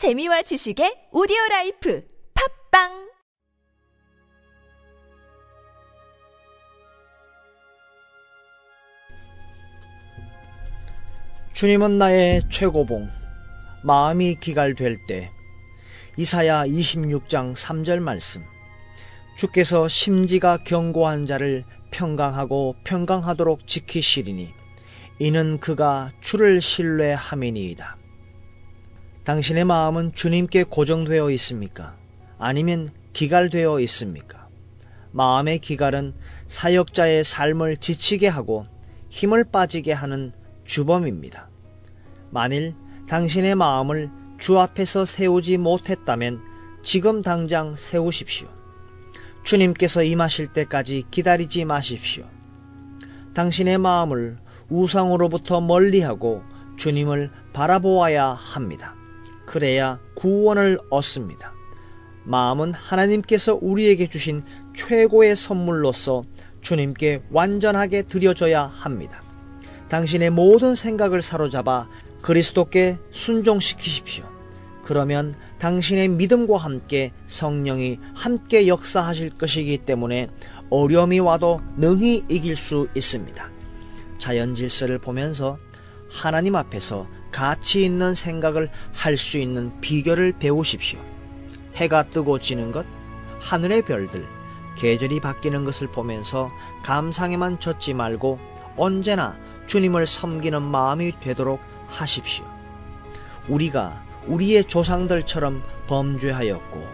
재미와 지식의 오디오 라이프 팟빵! 주님은 나의 최고봉, 마음이 기갈될 때. 이사야 26장 3절 말씀. 주께서 심지가 견고한 자를 평강하고 평강하도록 지키시리니 이는 그가 주를 신뢰함이니이다. 당신의 마음은 주님께 고정되어 있습니까? 아니면 기갈되어 있습니까? 마음의 기갈은 사역자의 삶을 지치게 하고 힘을 빠지게 하는 주범입니다. 만일 당신의 마음을 주 앞에서 세우지 못했다면 지금 당장 세우십시오. 주님께서 임하실 때까지 기다리지 마십시오. 당신의 마음을 우상으로부터 멀리하고 주님을 바라보아야 합니다. 그래야 구원을 얻습니다. 마음은 하나님께서 우리에게 주신 최고의 선물로서 주님께 완전하게 드려져야 합니다. 당신의 모든 생각을 사로잡아 그리스도께 순종시키십시오. 그러면 당신의 믿음과 함께 성령이 함께 역사하실 것이기 때문에 어려움이 와도 능히 이길 수 있습니다. 자연 질서를 보면서 하나님 앞에서 가치 있는 생각을 할 수 있는 비결을 배우십시오. 해가 뜨고 지는 것, 하늘의 별들, 계절이 바뀌는 것을 보면서 감상에만 젖지 말고 언제나 주님을 섬기는 마음이 되도록 하십시오. 우리가 우리의 조상들처럼 범죄하였고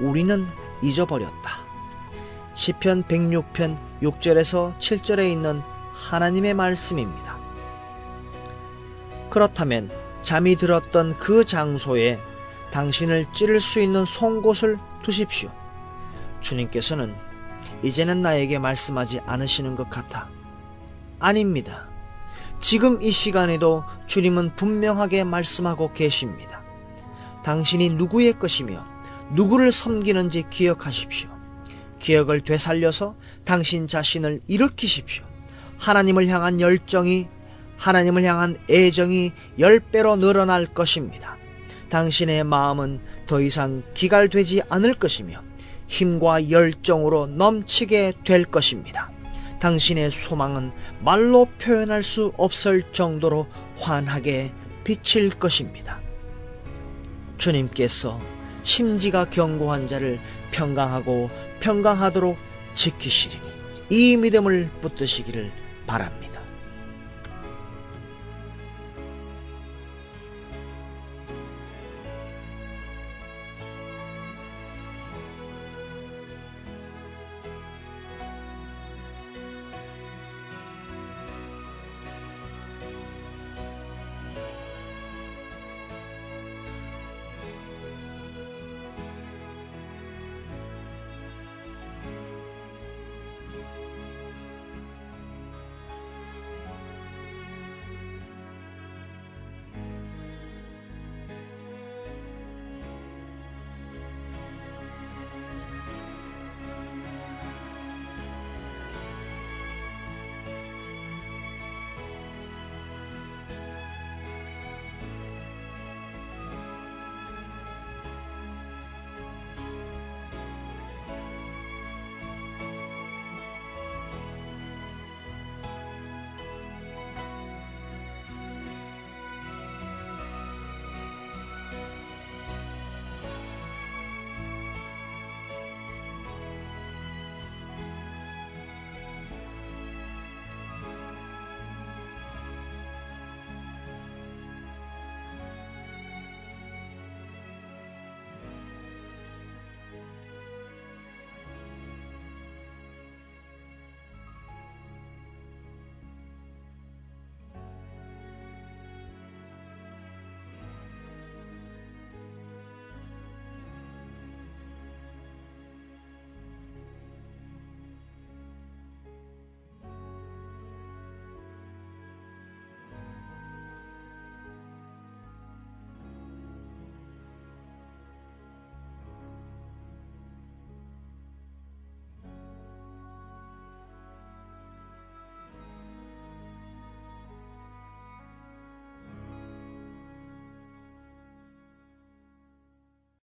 우리는 잊어버렸다. 시편 106편 6절에서 7절에 있는 하나님의 말씀입니다. 그렇다면 잠이 들었던 그 장소에 당신을 찌를 수 있는 송곳을 두십시오. 주님께서는 이제는 나에게 말씀하지 않으시는 것 같아. 아닙니다. 지금 이 시간에도 주님은 분명하게 말씀하고 계십니다. 당신이 누구의 것이며 누구를 섬기는지 기억하십시오. 기억을 되살려서 당신 자신을 일으키십시오. 하나님을 향한 열정이 하나님을 향한 애정이 열 배로 늘어날 것입니다. 당신의 마음은 더 이상 기갈되지 않을 것이며 힘과 열정으로 넘치게 될 것입니다. 당신의 소망은 말로 표현할 수 없을 정도로 환하게 비칠 것입니다. 주님께서 심지가 견고한 자를 평강하고 평강하도록 지키시리니 이 믿음을 붙드시기를 바랍니다.